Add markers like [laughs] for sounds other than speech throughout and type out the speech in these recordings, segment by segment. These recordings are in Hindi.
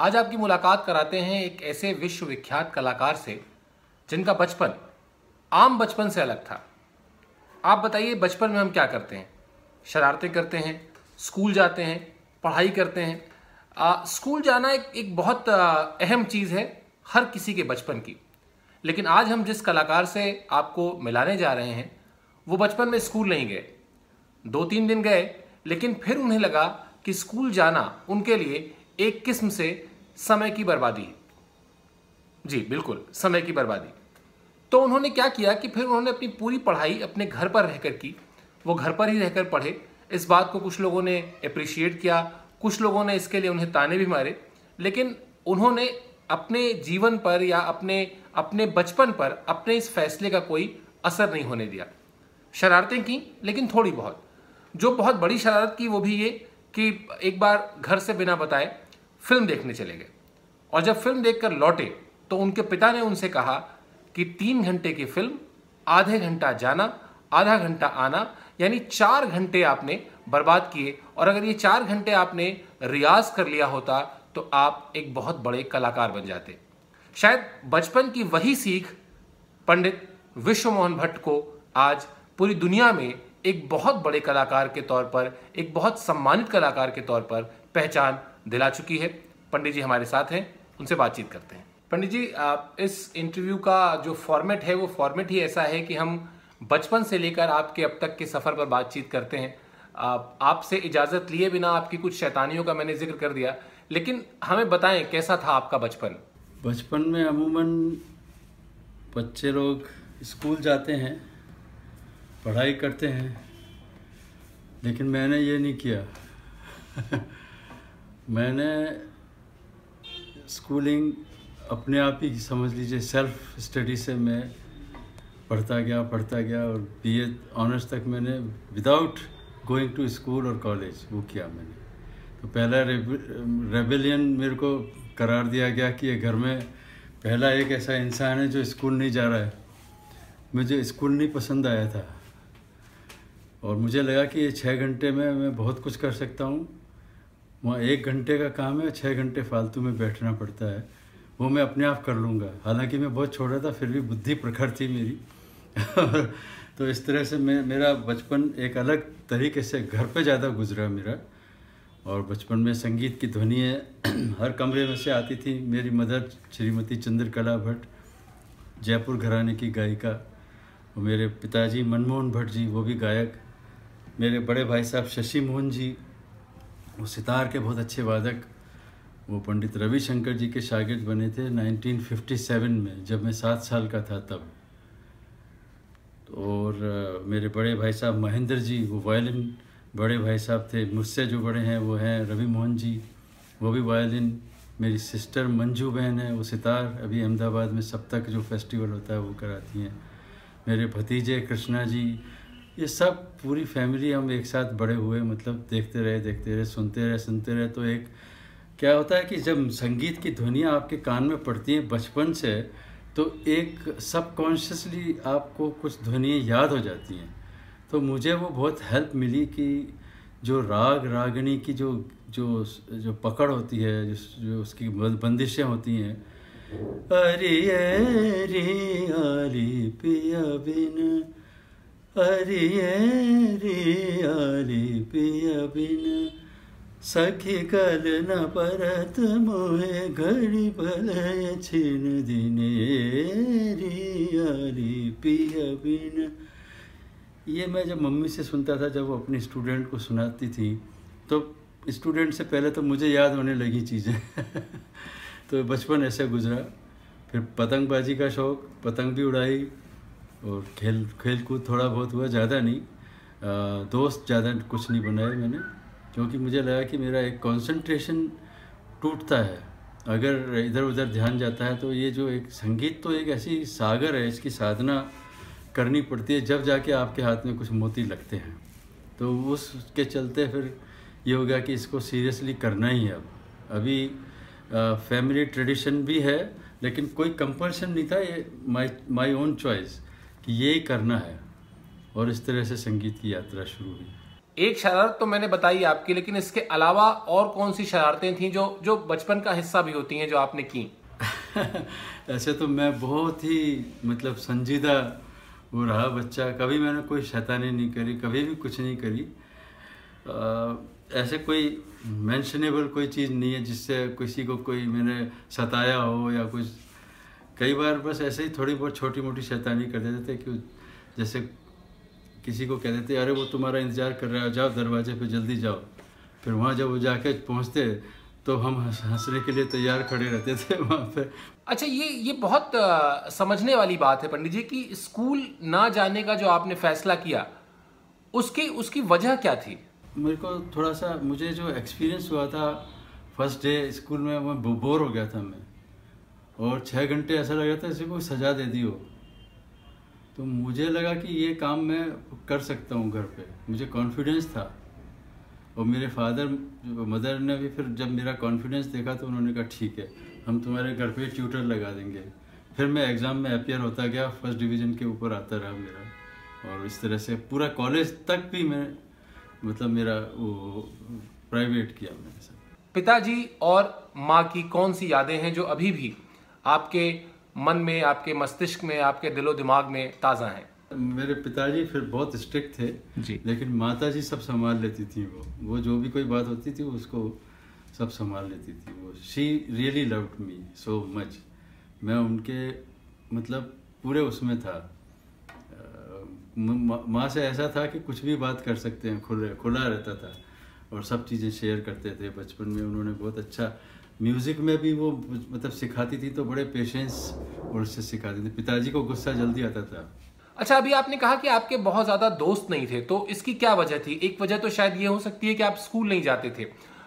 आज आपकी मुलाकात कराते हैं एक ऐसे विश्वविख्यात कलाकार से जिनका बचपन आम बचपन से अलग था। आप बताइए बचपन में हम क्या करते हैं? शरारतें करते हैं स्कूल जाते हैं पढ़ाई करते हैं। आ, स्कूल जाना एक एक बहुत अहम चीज़ है हर किसी के बचपन की। लेकिन आज हम जिस कलाकार से आपको मिलाने जा रहे हैं वो बचपन में स्कूल नहीं गए। दो तीन दिन गए लेकिन फिर उन्हें लगा कि स्कूल जाना उनके लिए एक किस्म से समय की बर्बादी। जी, बिल्कुल, समय की बर्बादी। तो उन्होंने क्या किया कि फिर उन्होंने अपनी पूरी पढ़ाई अपने घर पर रहकर की। वो घर पर ही रहकर पढ़े। इस बात को कुछ लोगों ने अप्रिशिएट किया, कुछ लोगों ने इसके लिए उन्हें ताने भी मारे। लेकिन उन्होंने अपने जीवन पर या अपने अपने बचपन पर, अपने इस फैसले का कोई असर नहीं होने दिया। शरारतें की, लेकिन थोड़ी बहुत। जो बहुत बड़ी शरारत की वो भी ये कि एक बार घर से बिना बताए फ़िल्म देखने चले गए और जब फ़िल्म देखकर लौटे तो उनके पिता ने उनसे कहा कि तीन घंटे की फ़िल्म, आधे घंटा जाना, आधा घंटा आना, यानी चार घंटे आपने बर्बाद किए। और अगर ये चार घंटे आपने रियाज कर लिया होता तो आप एक बहुत बड़े कलाकार बन जाते। शायद बचपन की वही सीख पंडित विश्व मोहन भट्ट को आज पूरी दुनिया में एक बहुत बड़े कलाकार के तौर पर एक बहुत सम्मानित कलाकार के तौर पर पहचान दिला चुकी है। पंडित जी हमारे साथ हैं उनसे बातचीत करते हैं। पंडित जी आप इस इंटरव्यू का जो फॉर्मेट है वो फॉर्मेट ही ऐसा है कि हम बचपन से लेकर आपके अब तक के सफ़र पर बातचीत करते हैं। आप, आपसे इजाज़त लिए बिना आपकी कुछ शैतानियों का मैंने ज़िक्र कर दिया लेकिन हमें बताएँ कैसा था आपका बचपन? बचपन में अमूमन बच्चे लोग स्कूल जाते हैं पढ़ाई करते हैं, लेकिन मैंने ये नहीं किया। [laughs] मैंने स्कूलिंग अपने आप ही समझ लीजिए सेल्फ स्टडी से मैं पढ़ता गया पढ़ता गया और बीए ऑनर्स तक मैंने विदाउट गोइंग टू स्कूल और कॉलेज वो किया मैंने। तो पहला रेबेलियन मेरे को करार दिया गया कि ये घर में पहला एक ऐसा इंसान है जो स्कूल नहीं जा रहा है। मुझे स्कूल नहीं पसंद आया था। और मुझे लगा कि ये छः घंटे में मैं बहुत कुछ कर सकता हूँ। वहाँ एक घंटे का काम है छः घंटे फालतू में बैठना पड़ता है। वो मैं अपने आप कर लूँगा। हालाँकि मैं बहुत छोटा था, फिर भी बुद्धि प्रखर थी मेरी। [laughs] तो इस तरह से मैं, मेरा बचपन एक अलग तरीके से घर पे ज़्यादा गुजरा मेरा। और बचपन में संगीत की ध्वनि [clears throat] हर कमरे में से आती थी मेरी मदर, श्रीमती चंद्रकला भट्ट, जयपुर घराने की गायिका, और मेरे पिताजी मनमोहन भट्ट जी, वो भी गायक। मेरे बड़े भाई साहब शशि मोहन जी, वो सितार के बहुत अच्छे वादक, वो पंडित रविशंकर जी के शागिर्द बने थे 1957 में, जब मैं सात साल का था तब। और मेरे बड़े भाई साहब महेंद्र जी, वो वायलिन बड़े भाई साहब थे, मुझसे जो बड़े हैं वो हैं रवि मोहन जी, वो भी वायलिन। मेरी सिस्टर मंजू बहन है, वो सितार, अभी अहमदाबाद में सप्तक जो फेस्टिवल होता है वो कराती हैं। मेरे भतीजे कृष्णा जी ये सब पूरी फैमिली हम एक साथ बड़े हुए मतलब देखते रहे देखते रहे सुनते रहे सुनते रहे। तो एक क्या होता है कि जब संगीत की ध्वनियाँ आपके कान में पड़ती हैं बचपन से तो एक सबकॉन्शियसली आपको कुछ ध्वनियाँ याद हो जाती हैं। तो मुझे वो बहुत हेल्प मिली कि जो राग रागनी की जो जो जो पकड़ होती है जो, जो उसकी बंदिशें होती हैं अरे अरे अरे पिया बिन अरे अरे अरे पिया बिन सखी कल न परत मोहे घड़ी भलय छिन दिने रियारी पिया बिन ये मैं जब मम्मी से सुनता था, जब वो अपनी स्टूडेंट को सुनाती थी तो स्टूडेंट से पहले तो मुझे याद होने लगी चीज़ें। [laughs] तो बचपन ऐसे गुजरा। फिर पतंगबाजी का शौक़, पतंग भी उड़ाई और खेल खेल कूद थोड़ा बहुत हुआ ज़्यादा नहीं। आ, दोस्त ज़्यादा कुछ नहीं बनाए मैंने क्योंकि मुझे लगा कि मेरा एक कंसंट्रेशन टूटता है। अगर इधर उधर ध्यान जाता है तो ये जो एक संगीत तो एक ऐसी सागर है इसकी साधना करनी पड़ती है जब जाके आपके हाथ में कुछ मोती लगते हैं। तो उसके चलते फिर ये हो गया कि इसको सीरियसली करना ही है अब। अभी फैमिली ट्रेडिशन भी है लेकिन कोई कंपल्सन नहीं था ये माई माई ओन चॉइस ये करना है। और इस तरह से संगीत की यात्रा शुरू हुई। एक शरारत तो मैंने बताई आपकी लेकिन इसके अलावा और कौन सी शरारतें थी जो जो बचपन का हिस्सा भी होती हैं जो आपने की? [laughs] ऐसे तो मैं बहुत ही मतलब संजीदा वो रहा बच्चा। कभी मैंने कोई शैतानी नहीं करी कभी भी कुछ नहीं करी। आ, ऐसे कोई मैंशनेबल कोई चीज़ नहीं है जिससे किसी को कोई मैंने सताया हो या कुछ कई बार बस ऐसे ही थोड़ी बहुत छोटी मोटी शैतानी कर देते थे कि जैसे किसी को कह देते अरे वो तुम्हारा इंतज़ार कर रहा है जाओ दरवाजे पे जल्दी जाओ। फिर वहाँ जब वो जाके पहुँचते तो हम हंसने के लिए तैयार खड़े रहते थे [laughs] वहाँ पे। अच्छा ये ये बहुत आ, समझने वाली बात है पंडित जी कि स्कूल ना जाने का जो आपने फैसला किया उसकी उसकी वजह क्या थी? मेरे को थोड़ा सा मुझे जो एक्सपीरियंस हुआ था फ़र्स्ट डे स्कूल में मैं बोर हो गया था मैं। और छः घंटे ऐसा लग रहा था जैसे कोई सजा दे दी हो। तो मुझे लगा कि ये काम मैं कर सकता हूँ घर पे। मुझे कॉन्फिडेंस था। और मेरे फादर मदर ने भी फिर जब मेरा कॉन्फिडेंस देखा तो उन्होंने कहा, ठीक है, हम तुम्हारे घर पे ट्यूटर लगा देंगे। फिर मैं एग्ज़ाम में अपेयर होता गया फ़र्स्ट डिवीज़न के ऊपर आता रहा मेरा। और इस तरह से पूरा कॉलेज तक भी मैं मतलब मेरा वो प्राइवेट किया मैंने पिताजी और माँ की कौन सी यादें हैं जो अभी भी आपके मन में आपके मस्तिष्क में आपके दिलो दिमाग में ताज़ा हैं? मेरे पिताजी फिर बहुत स्ट्रिक्ट थे जी। लेकिन माता जी सब संभाल लेती थी वो। वो जो भी कोई बात होती थी उसको सब संभाल लेती थी वो। She really loved me so much मैं उनके मतलब पूरे उसमें था। माँ से ऐसा था कि कुछ भी बात कर सकते हैं खुले खुला रहता था। और सब चीज़ें शेयर करते थे। बचपन में उन्होंने बहुत अच्छा म्यूज़िक में भी वो मतलब सिखाती थी तो बड़े पेशेंस और उससे सिखाती थी। पिताजी को गुस्सा जल्दी आता था। अच्छा अभी आपने कहा कि आपके बहुत ज़्यादा दोस्त नहीं थे तो इसकी क्या वजह थी? एक वजह तो शायद ये हो सकती है कि आप स्कूल नहीं जाते थे।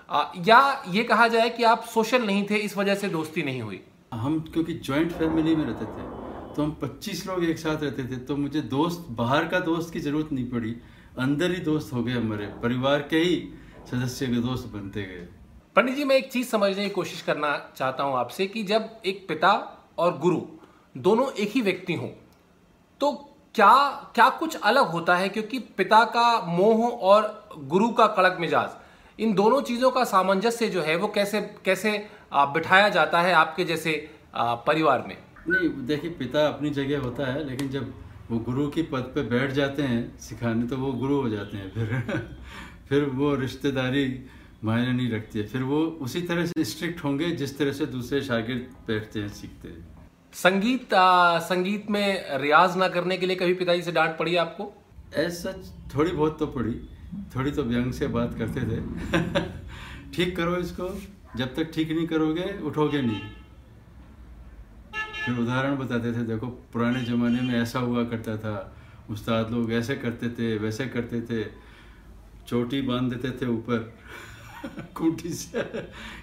आ, या ये कहा जाए कि आप सोशल नहीं थे इस वजह से दोस्ती नहीं हुई? हम क्योंकि ज्वाइंट फैमिली में रहते थे तो हम 25 लोग एक साथ रहते थे तो मुझे दोस्त बाहर का दोस्त की ज़रूरत नहीं पड़ी। अंदर ही दोस्त हो गए हमारे परिवार के ही सदस्य के दोस्त बनते गए। पंडित जी, मैं एक चीज़ समझने की कोशिश करना चाहता हूँ आपसे कि जब एक पिता और गुरु दोनों एक ही व्यक्ति हों तो क्या क्या कुछ अलग होता है? क्योंकि पिता का मोह और गुरु का कड़क मिजाज, इन दोनों चीज़ों का सामंजस्य जो है, वो कैसे कैसे बिठाया जाता है आपके जैसे परिवार में? नहीं, देखिए, पिता अपनी जगह होता है, लेकिन जब वो गुरु की पद पे बैठ जाते हैं, सिखाने तो वो गुरु हो जाते हैं फिर। [laughs] फिर वो रिश्तेदारी मायने नहीं रखती है। फिर वो उसी तरह से स्ट्रिक्ट होंगे जिस तरह से दूसरे शागिर्द बैठते हैं सीखते हैं। संगीत आ, संगीत में रियाज ना करने के लिए कभी पिताजी से डांट पड़ी आपको? ऐसा थोड़ी बहुत तो पड़ी। थोड़ी तो व्यंग से बात करते थे। [laughs] ठीक करो इसको। जब तक ठीक नहीं करोगे उठोगे नहीं। फिर उदाहरण बताते थे। देखो पुराने ज़माने में ऐसा हुआ करता था। उस्ताद लोग ऐसे करते थे वैसे करते थे। चोटी बाँध देते थे ऊपर। [laughs] [laughs] खूंटी से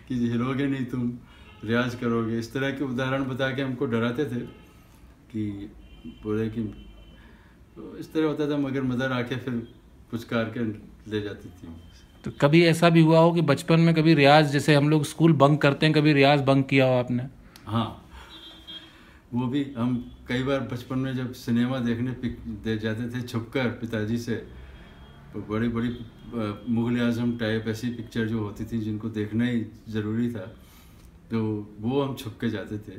कि हिलोगे नहीं तुम रियाज करोगे। इस तरह के उदाहरण बता के हमको डराते थे कि बोले कि तो इस तरह होता था मगर मदर आके फिर कुछ करके ले जाती थी तो कभी ऐसा भी हुआ हो कि बचपन में कभी रियाज जैसे हम लोग स्कूल बंक करते हैं कभी रियाज बंक किया हो आपने? हाँ। वो भी हम कई बार बचपन में जब सिनेमा देखने दे जाते थे छुपकर पिताजी से बड़ी बड़ी मुग़ल आज़म टाइप ऐसी पिक्चर जो होती थी जिनको देखना ही ज़रूरी था तो वो हम छुप के जाते थे।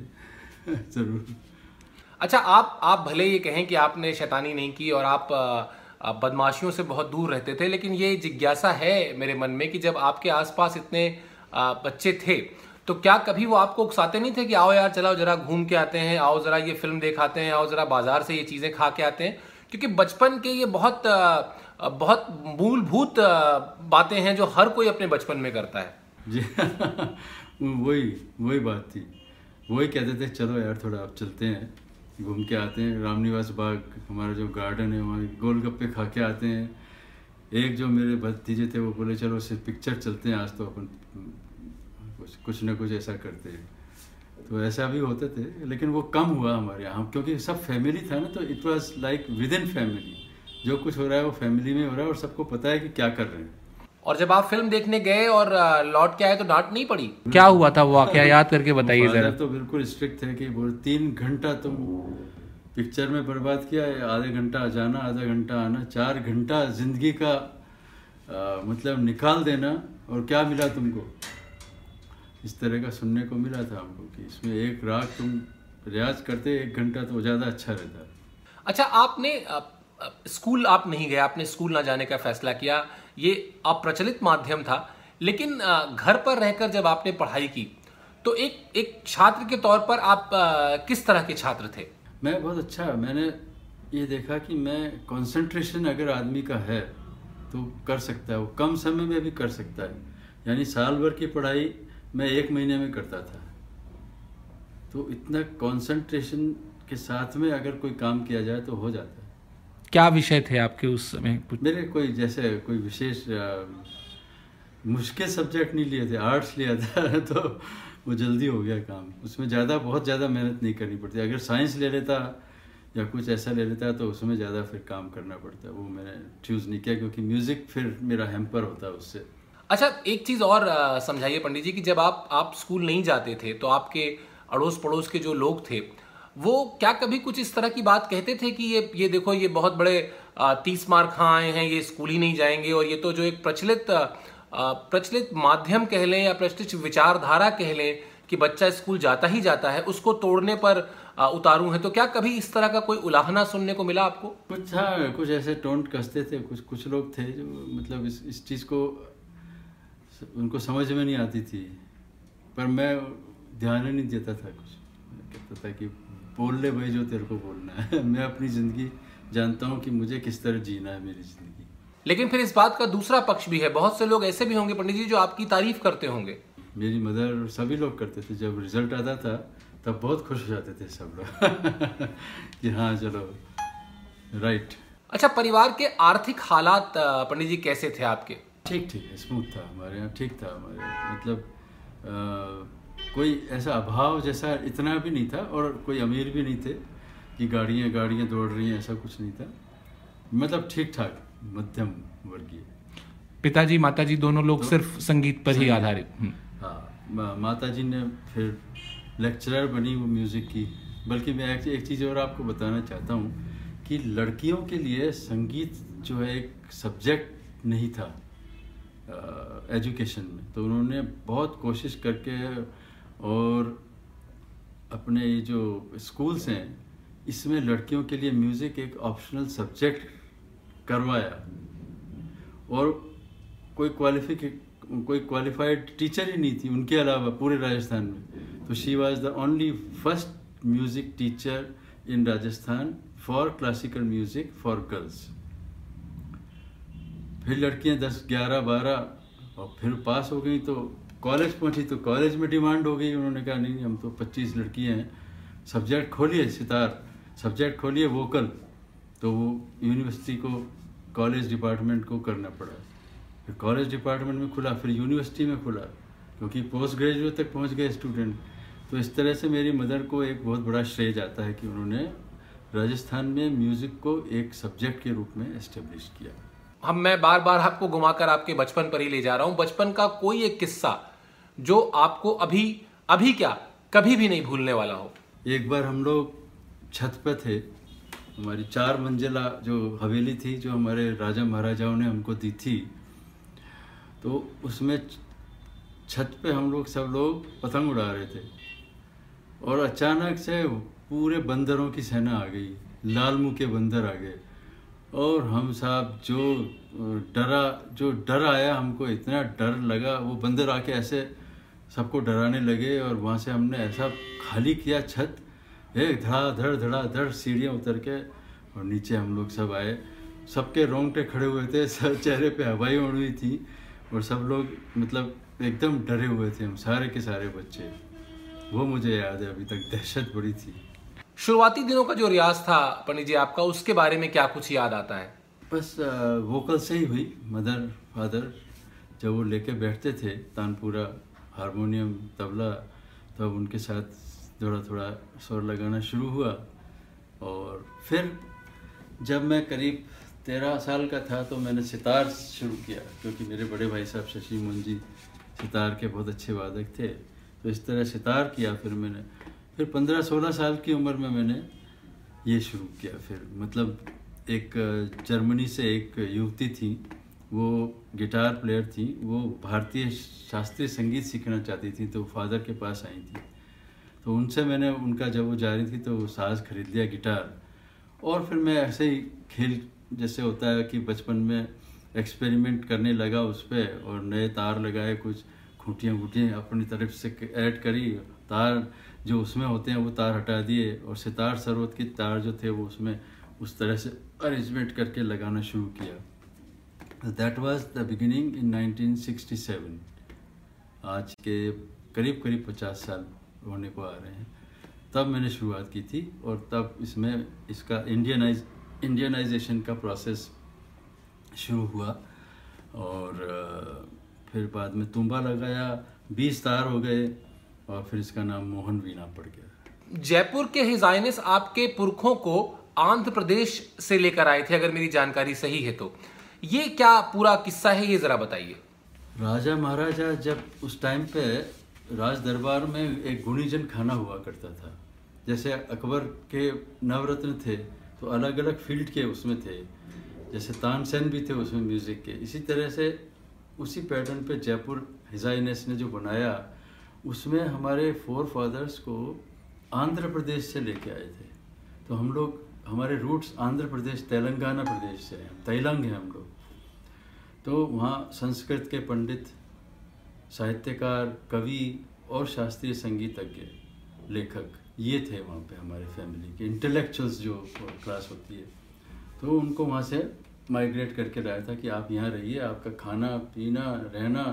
[laughs] ज़रूर। अच्छा आप आप भले ये कहें कि आपने शैतानी नहीं की और आप बदमाशियों से बहुत दूर रहते थे, लेकिन ये जिज्ञासा है मेरे मन में कि जब आपके आसपास इतने बच्चे थे तो क्या कभी वो आपको उकसाते नहीं थे कि आओ यार, चलाओ, जरा घूम के आते हैं, आओ जरा ये फ़िल्म देखाते हैं, आओ जरा बाज़ार से ये चीज़ें खा के आते हैं? क्योंकि बचपन के ये बहुत बहुत मूलभूत बातें हैं जो हर कोई अपने बचपन में करता है। जी। [laughs] वही वही बात थी। वही कहते थे, चलो यार, थोड़ा आप चलते हैं, घूम के आते हैं। रामनिवास बाग, हमारा जो गार्डन है, वहाँ गोलगप्पे खा के आते हैं। एक जो मेरे भतीजे थे, वो बोले, चलो सिर्फ़ पिक्चर चलते हैं, आज तो अपन, कुछ कुछ ना कुछ ऐसा करते हैं। तो ऐसा भी होते थे, लेकिन वो कम हुआ हमारे यहाँ, क्योंकि सब फैमिली था ना तो it was like within family जो कुछ हो रहा है वो फैमिली में हो रहा है और सबको पता है कि क्या कर रहे हैं। और जब आप फ़िल्म देखने गए और लौट के आए तो डांट नहीं पड़ी? क्या हुआ था वो क्या याद करके बताइए जरा। तो बिल्कुल स्ट्रिक्ट थे कि बोल तीन घंटा तुम पिक्चर में बर्बाद किया आधे घंटा जाना आधा घंटा आना चार घंटा ज़िंदगी का आ, मतलब निकाल देना और क्या मिला तुमको? इस तरह का सुनने को मिला था हमको कि इसमें एक राग तुम रियाज करते एक घंटा तो ज़्यादा अच्छा रहता। अच्छा आपने अ, स्कूल आप नहीं गए, आपने स्कूल ना जाने का फैसला किया, ये अप्रचलित माध्यम था। लेकिन घर पर रहकर जब आपने पढ़ाई की तो एक एक छात्र के तौर पर आप किस तरह के छात्र थे? मैं बहुत अच्छा मैंने ये देखा कि मैं कंसंट्रेशन अगर आदमी का है तो कर सकता है, वो कम समय में भी कर सकता है। यानी साल भर की पढ़ाई मैं एक महीने में करता था। तो इतना कंसंट्रेशन के साथ में अगर कोई काम किया जाए तो हो जाता है। क्या विषय थे आपके उस समय? मेरे कोई जैसे कोई विशेष मुश्किल सब्जेक्ट नहीं लिए थे आर्ट्स लिया था [laughs] तो वो जल्दी हो गया काम। उसमें ज़्यादा बहुत ज़्यादा मेहनत नहीं करनी पड़ती। अगर साइंस ले लेता या कुछ ऐसा ले लेता तो उसमें ज़्यादा फिर काम करना पड़ता। वो मैंने चूज़ नहीं किया क्योंकि म्यूज़िक फिर मेरा हेम्पर होता है उससे। अच्छा एक चीज़ और समझाइए पंडित जी कि जब आप आप स्कूल नहीं जाते थे तो आपके अड़ोस पड़ोस के जो लोग थे वो क्या कभी कुछ इस तरह की बात कहते थे कि ये ये देखो, ये बहुत बड़े तीस मार्क हाँ आए हैं, ये स्कूल ही नहीं जाएँगे और ये तो जो एक प्रचलित प्रचलित माध्यम कह लें या प्रचलित विचारधारा कह लें कि बच्चा स्कूल जाता ही जाता है, उसको तोड़ने पर उतारू है। तो क्या कभी इस तरह का कोई उलाहना सुनने को मिला आपको? कुछ था कुछ ऐसे टोंट कसते थे, कुछ कुछ लोग थे जो मतलब इस इस चीज़ को उनको समझ में नहीं आती थी। पर मैं ध्यान ही नहीं देता था कुछ। कहता था कि बोल ले भाई जो तेरे को बोलना है। [laughs] मैं अपनी ज़िंदगी जानता हूँ कि मुझे किस तरह जीना है मेरी ज़िंदगी। लेकिन फिर इस बात का दूसरा पक्ष भी है। बहुत से लोग ऐसे भी होंगे पंडित जी जो आपकी तारीफ़ करते होंगे। मेरी मदर सभी लोग करते थे। जब रिज़ल्ट आता था तब बहुत खुश हो जाते थे सब लोग। [laughs] कि हाँ चलो। राइट अच्छा परिवार के आर्थिक हालात पंडित जी कैसे थे आपके? ठीक ठीक है। स्मूथ था हमारे यहाँ। ठीक था हमारे। मतलब अ, कोई ऐसा अभाव जैसा इतना भी नहीं था और कोई अमीर भी नहीं थे कि गाड़ियाँ गाड़ियाँ दौड़ रही हैं ऐसा कुछ नहीं था। मतलब ठीक ठाक मध्यम वर्गीय। पिताजी माताजी दोनों लोग तो, सिर्फ़ संगीत पर ही आधारित। हम्म। हाँ माता जी ने फिर लेक्चरर बनी वो म्यूज़िक की। बल्कि मैं एक, एक चीज़ और आपको बताना चाहता हूँ कि लड़कियों के लिए संगीत जो है एक सब्जेक्ट नहीं था एजुकेशन में। तो उन्होंने बहुत कोशिश करके और अपने ये जो स्कूल्स हैं, इसमें लड़कियों के लिए म्यूज़िक एक ऑप्शनल सब्जेक्ट करवाया। और कोई क्वालिफिक कोई क्वालिफाइड टीचर ही नहीं थी, उनके अलावा पूरे राजस्थान में। तो she was the only first music teacher in Rajasthan for classical music for girls फिर लड़कियाँ दस, ग्यारह, बारह, और फिर पास हो गई तो कॉलेज पहुँची तो कॉलेज में डिमांड हो गई। उन्होंने कहा, नहीं, हम तो पच्चीस लड़कियाँ हैं। सब्जेक्ट खोलिए, सितार। सब्जेक्ट खोलिए, वोकल। तो वो यूनिवर्सिटी को, कॉलेज डिपार्टमेंट को करना पड़ा। फिर कॉलेज डिपार्टमेंट में खुला, फिर यूनिवर्सिटी में खुला, क्योंकि पोस्ट ग्रेजुएट तक पहुँच गए स्टूडेंट। तो इस तरह से मेरी मदर को एक बहुत बड़ा श्रेय जाता है कि उन्होंने राजस्थान में म्यूज़िक को एक सब्जेक्ट के रूप में एस्टेब्लिश किया। हम मैं बार बार आपको घुमाकर आपके बचपन पर ही ले जा रहा हूँ। बचपन का कोई एक किस्सा जो आपको अभी अभी क्या, कभी भी नहीं भूलने वाला हो। एक बार हम लोग छत पे थे, हमारी चार मंजिला जो हवेली थी, जो हमारे राजा महाराजाओं ने हमको दी थी तो उसमें छत पे हम लोग सब लोग पतंग उड़ा रहे थे। और अचानक से पूरे बंदरों की सेना आ गई, लाल मुँह के बंदर आ गए। और हम साहब जो, डरा, जो डर आया हमको, इतना डर लगा, वो बंदर आके ऐसे सबको डराने लगे और वहाँ से हमने ऐसा खाली किया छत। एक धड़ा धड़ धड़ा धड़ सीढ़ियाँ उतर के और नीचे हम लोग सब आए। सबके रोंगटे खड़े हुए थे सब चेहरे पे हवाई उड़ हुई थी और सब लोग मतलब एकदम डरे हुए थे हम सारे के सारे बच्चे। वो मुझे याद है अभी तक दहशत बड़ी थी। शुरुआती दिनों का जो रियाज था पंडित जी आपका उसके बारे में क्या कुछ याद आता है? बस वोकल से ही हुई मदर फादर जब वो लेके बैठते थे तानपुरा हारमोनियम, तबला, तब उनके साथ थोड़ा थोड़ा स्वर लगाना शुरू हुआ और फिर जब मैं करीब तेरह साल का था तो मैंने सितार शुरू किया, क्योंकि मेरे बड़े भाई साहब शशि मोहन जी सितार के बहुत अच्छे वादक थे। तो इस तरह सितार किया फिर मैंने। फिर पंद्रह सोलह साल की उम्र में मैंने ये शुरू किया फिर। मतलब एक जर्मनी से एक युवती थी वो गिटार प्लेयर थी, वो भारतीय शास्त्रीय संगीत सीखना चाहती थी तो फादर के पास आई थी। तो उनसे मैंने, उनका जब वो जा रही थी तो साज खरीद लिया गिटार। और फिर मैं ऐसे ही खेल, जैसे होता है कि बचपन में एक्सपेरिमेंट करने लगा उस पर और नए तार लगाए, कुछ खूंटियाँ वूटियाँ अपनी तरफ़ से ऐड करी, तार जो उसमें होते हैं वो तार हटा दिए और सितार सरोत के तार जो थे वो उसमें उस तरह से अरेंजमेंट करके लगाना शुरू किया। That was the beginning in 1967 आज के करीब करीब 50 साल होने को आ रहे हैं। तब मैंने शुरुआत की थी और तब इसमें इसका इंडियनाइज इंडियनाइजेशन का प्रोसेस शुरू हुआ और फिर बाद में तुम्बा लगाया, बीस तार हो गए और फिर इसका नाम मोहन वीणा पड़ गया। जयपुर के हिजाइनिस आपके पुरखों को आंध्र प्रदेश से लेकर आए थे, अगर मेरी जानकारी सही है तो। ये क्या पूरा किस्सा है, ये जरा बताइए। राजा महाराजा जब उस टाइम पे राज दरबार में एक गुणीजन खाना हुआ करता था, जैसे अकबर के नवरत्न थे तो अलग अलग फ़ील्ड के उसमें थे, जैसे तानसेन भी थे उसमें म्यूज़िक के। इसी तरह से उसी पैटर्न पे जयपुर हिजाइनेस ने जो बनाया, उसमें हमारे फोर फादर्स को आंध्र प्रदेश से लेके आए थे। तो हम लोग, हमारे रूट्स आंध्र प्रदेश, तेलंगाना प्रदेश से हैं, तैलंग हैं हम लोग। तो वहाँ संस्कृत के पंडित, साहित्यकार, कवि और शास्त्रीय संगीतज्ञ, लेखक ये थे वहाँ पे हमारे फैमिली के इंटेलेक्चुअल्स जो क्लास होती है। तो उनको वहाँ से माइग्रेट करके लाया था कि आप यहाँ रहिए, आपका खाना, पीना, रहना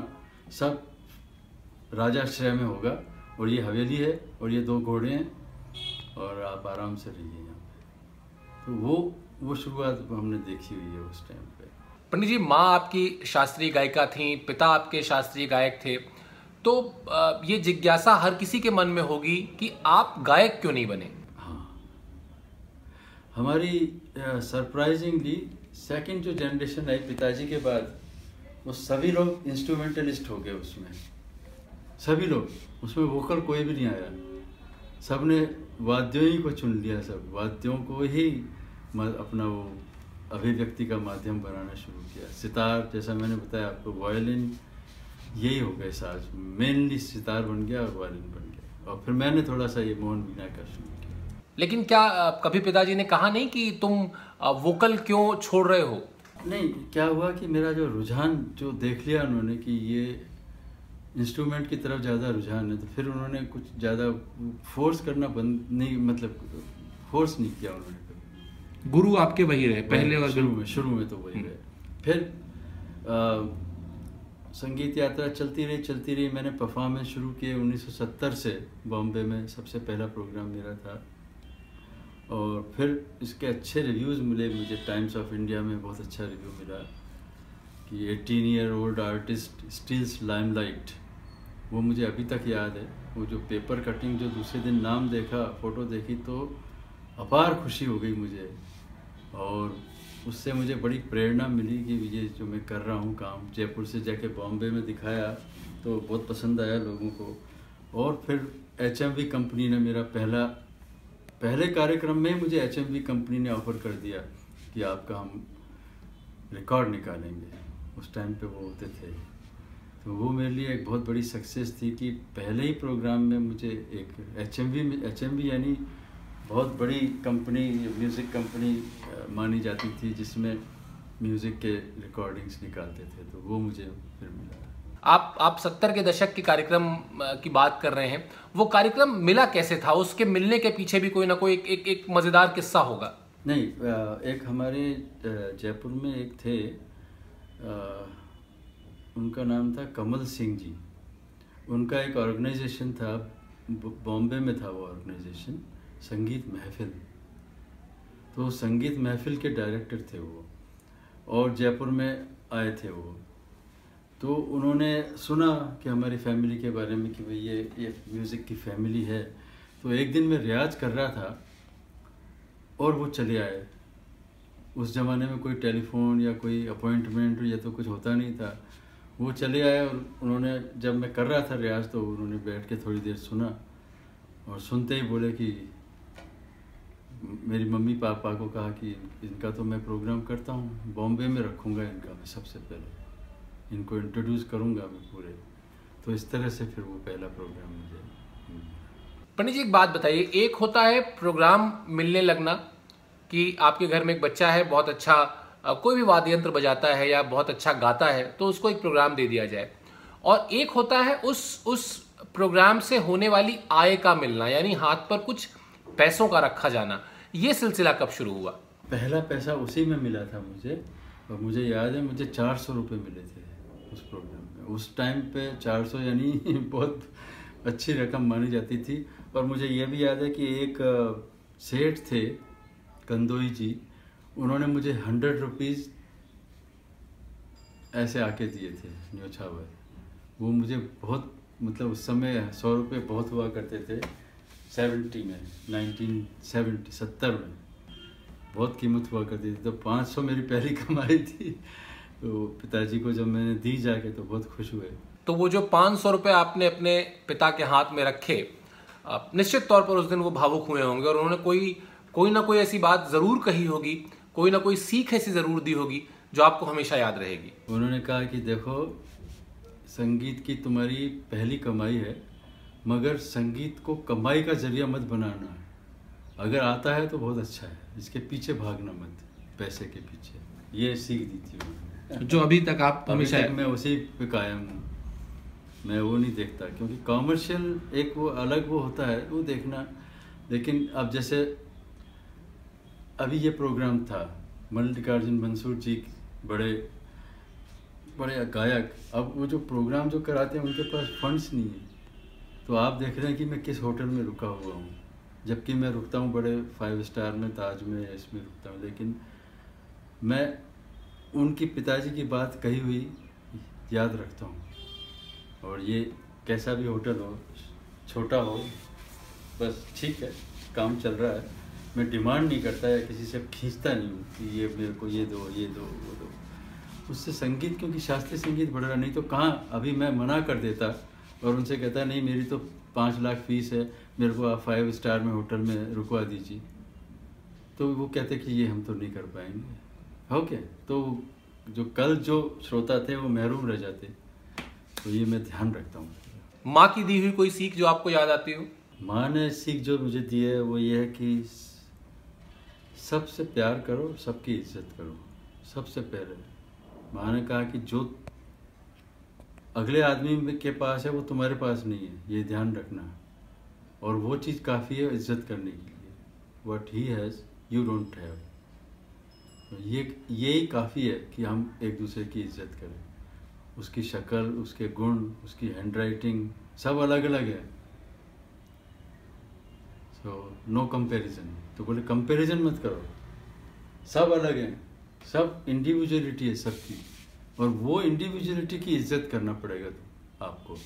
सब राजाश्रय में होगा और ये हवेली है और ये दो घोड़े हैं और आप आराम से रहिए यहाँ पे। तो वो वो शुरुआत हमने देखी हुई है उस टाइम पंडित जी, माँ आपकी शास्त्रीय गायिका थी, पिता आपके शास्त्रीय गायक थे। तो ये जिज्ञासा हर किसी के मन में होगी कि आप गायक क्यों नहीं बने? हाँ। हमारी सरप्राइजिंगली सेकंड जो जनरेशन आई पिताजी के बाद, वो सभी लोग इंस्ट्रूमेंटलिस्ट हो गए उसमें। सभी लोग। उसमें वोकल कोई भी नहीं आया। सबने वाद्यों ही को चुन लिया सब। वाद्यों को ही अपना वो अभिव्यक्ति का माध्यम बनाना शुरू किया। सितार जैसा मैंने बताया आपको वायलिन यही हो गए साज। मेनली सितार बन गया और वायलिन बन गया। और फिर मैंने थोड़ा सा ये मोहन बीना का शुरू किया। लेकिन क्या कभी पिताजी ने कहा नहीं कि तुम वोकल क्यों छोड़ रहे हो? नहीं क्या हुआ कि मेरा जो रुझान जो देख लिया उन्होंने कि ये इंस्ट्रूमेंट की तरफ़ ज़्यादा रुझान है तो फिर उन्होंने कुछ ज़्यादा फोर्स करना बंद नहीं मतलब फोर्स नहीं किया उन्होंने। गुरु आपके वही रहे पहले और शुरू में शुरू में तो वही हम्म। रहे। फिर आ, संगीत यात्रा चलती रही चलती रही। मैंने परफॉर्मेंस शुरू किए 1970 से बॉम्बे में सबसे पहला प्रोग्राम मेरा था। और फिर इसके अच्छे रिव्यूज़ मिले। मुझे टाइम्स ऑफ़ इंडिया में बहुत अच्छा रिव्यू मिला कि eighteen year old artist steals limelight वो मुझे अभी तक याद है। वो जो पेपर कटिंग जो दूसरे दिन नाम देखा फ़ोटो देखी तो अपार खुशी हो गई मुझे। और उससे मुझे बड़ी प्रेरणा मिली कि ये जो मैं कर रहा हूँ काम, जयपुर से जाके बॉम्बे में दिखाया तो बहुत पसंद आया लोगों को। और फिर एचएमवी कंपनी ने मेरा पहला, पहले कार्यक्रम में मुझे एचएमवी कंपनी ने ऑफ़र कर दिया कि आपका हम रिकॉर्ड निकालेंगे। उस टाइम पे वो होते थे। तो वो मेरे लिए एक बहुत बड़ी सक्सेस थी कि पहले ही प्रोग्राम में मुझे एक एच एम यानी बहुत बड़ी कंपनी म्यूज़िक कंपनी मानी जाती थी जिसमें म्यूज़िक के रिकॉर्डिंग्स निकालते थे तो वो मुझे फिर मिला। आप आप सत्तर के दशक के कार्यक्रम की बात कर रहे हैं वो कार्यक्रम मिला कैसे था? उसके मिलने के पीछे भी कोई ना कोई एक एक, एक मज़ेदार किस्सा होगा। नहीं एक हमारे जयपुर में एक थे उनका नाम था कमल सिंह जी। उनका एक ऑर्गेनाइजेशन था बॉम्बे में था वो ऑर्गेनाइजेशन संगीत महफिल। तो संगीत महफिल के डायरेक्टर थे वो, और जयपुर में आए थे वो। तो उन्होंने सुना कि हमारी फैमिली के बारे में कि भाई ये ये म्यूज़िक की फैमिली है। तो एक दिन मैं रियाज कर रहा था, और वो चले आए। उस ज़माने में कोई टेलीफोन या कोई अपॉइंटमेंट या तो कुछ होता नहीं था। वो चले आए और उन्होंने, जब मैं कर रहा था रियाज तो उन्होंने बैठ के थोड़ी देर सुना, और सुनते ही बोले कि मेरी मम्मी पापा को कहा कि इनका तो मैं प्रोग्राम करता हूँ, बॉम्बे में रखूँगा इनका मैं सबसे पहले। इनको इंट्रोड्यूस करूँगा मैं पूरे। तो इस तरह से फिर वो पहला प्रोग्राम मुझे पंडित जी, एक बात बताइए, एक होता है प्रोग्राम मिलने लगना कि आपके घर में एक बच्चा है, बहुत अच्छा कोई भी वाद्य यंत्र बजाता है या बहुत अच्छा गाता है तो उसको एक प्रोग्राम दे दिया जाए। और एक होता है उस उस प्रोग्राम से होने वाली आय का मिलना, यानी हाथ पर कुछ पैसों का रखा जाना, ये सिलसिला कब शुरू हुआ? पहला पैसा उसी में मिला था मुझे, और मुझे याद है, मुझे चार सौ रुपये मिले थे उस प्रोग्राम में। उस टाइम पे चार सौ यानी [laughs] बहुत अच्छी रकम मानी जाती थी, और मुझे ये भी याद है कि एक सेठ थे, कंदोई जी, उन्होंने मुझे हंड्रेड रुपीज़ ऐसे आके दिए थे, न्योछावर। वो मुझे बहुत मतलब उस समय सौ रुपये बहुत हुआ करते थे सेवेंटी में नाइनटीन सेवेंटी सत्तर में। बहुत कीमत हुआ करती थी तो पाँच सौ मेरी पहली कमाई थी। तो पिताजी को जब मैंने दी जाके तो बहुत खुश हुए। तो वो जो पाँच सौ रुपये आपने अपने पिता के हाथ में रखे निश्चित तौर पर उस दिन वो भावुक हुए होंगे और उन्होंने कोई कोई ना कोई ऐसी बात ज़रूर कही होगी कोई ना कोई सीख ऐसी ज़रूर दी होगी जो आपको हमेशा याद रहेगी। उन्होंने कहा कि देखो संगीत की तुम्हारी पहली कमाई है मगर संगीत को कमाई का ज़रिया मत बनाना है। अगर आता है तो बहुत अच्छा है। इसके पीछे भागना मत पैसे के पीछे। ये सीख दी थी उन्होंने। जो अभी तक आप हमेशा मैं उसी पे कायम हूँ। मैं वो नहीं देखता क्योंकि कॉमर्शियल एक वो अलग वो होता है वो देखना। लेकिन अब जैसे अभी ये प्रोग्राम था मल्लिकार्जुन मंसूर जी बड़े बड़े गायक। अब वो जो प्रोग्राम जो कराते हैं उनके पास फंड्स नहीं है। तो आप देख रहे हैं कि मैं किस होटल में रुका हुआ हूँ। जबकि मैं रुकता हूँ बड़े फाइव स्टार में, ताज में, इसमें रुकता हूँ। लेकिन मैं उनकी पिताजी की बात कही हुई याद रखता हूँ। और ये कैसा भी होटल हो, छोटा हो, बस ठीक है, काम चल रहा है। मैं डिमांड नहीं करता या किसी से खींचता नहीं हूँ कि ये मेरे को ये दो ये दो, वो दो। उससे संगीत, क्योंकि शास्त्रीय संगीत बढ़ रहा नहीं तो कहाँ अभी मैं मना कर देता और उनसे कहता नहीं मेरी तो पाँच लाख फ़ीस है मेरे को आप फाइव स्टार में होटल में रुकवा दीजिए। तो वो कहते कि ये हम तो नहीं कर पाएँगे। ओके तो जो कल जो श्रोता थे वो महरूम रह जाते। तो ये मैं ध्यान रखता हूँ। माँ की दी हुई कोई सीख जो आपको याद आती हो? माँ ने सीख जो मुझे दी है वो ये है कि सबसे प्यार करो सबकी इज़्ज़त करो सबसे पहले। माँ ने कहा कि जो अगले आदमी के पास है, वो तुम्हारे पास नहीं है, ये ध्यान रखना। और वो चीज़ काफ़ी है इज़्ज़त करने के लिए। What he has you don't have ये यही काफ़ी है कि हम एक दूसरे की इज़्ज़त करें। उसकी शक्ल, उसके गुण, उसकी हैंड राइटिंग सब अलग अलग है। सो नो कंपैरिजन तो बोले कंपैरिजन मत करो। सब अलग हैं। सब इंडिविजुअलिटी है सबकी। और वो इंडिविजुअलिटी की इज़्ज़त करना पड़ेगा आपको।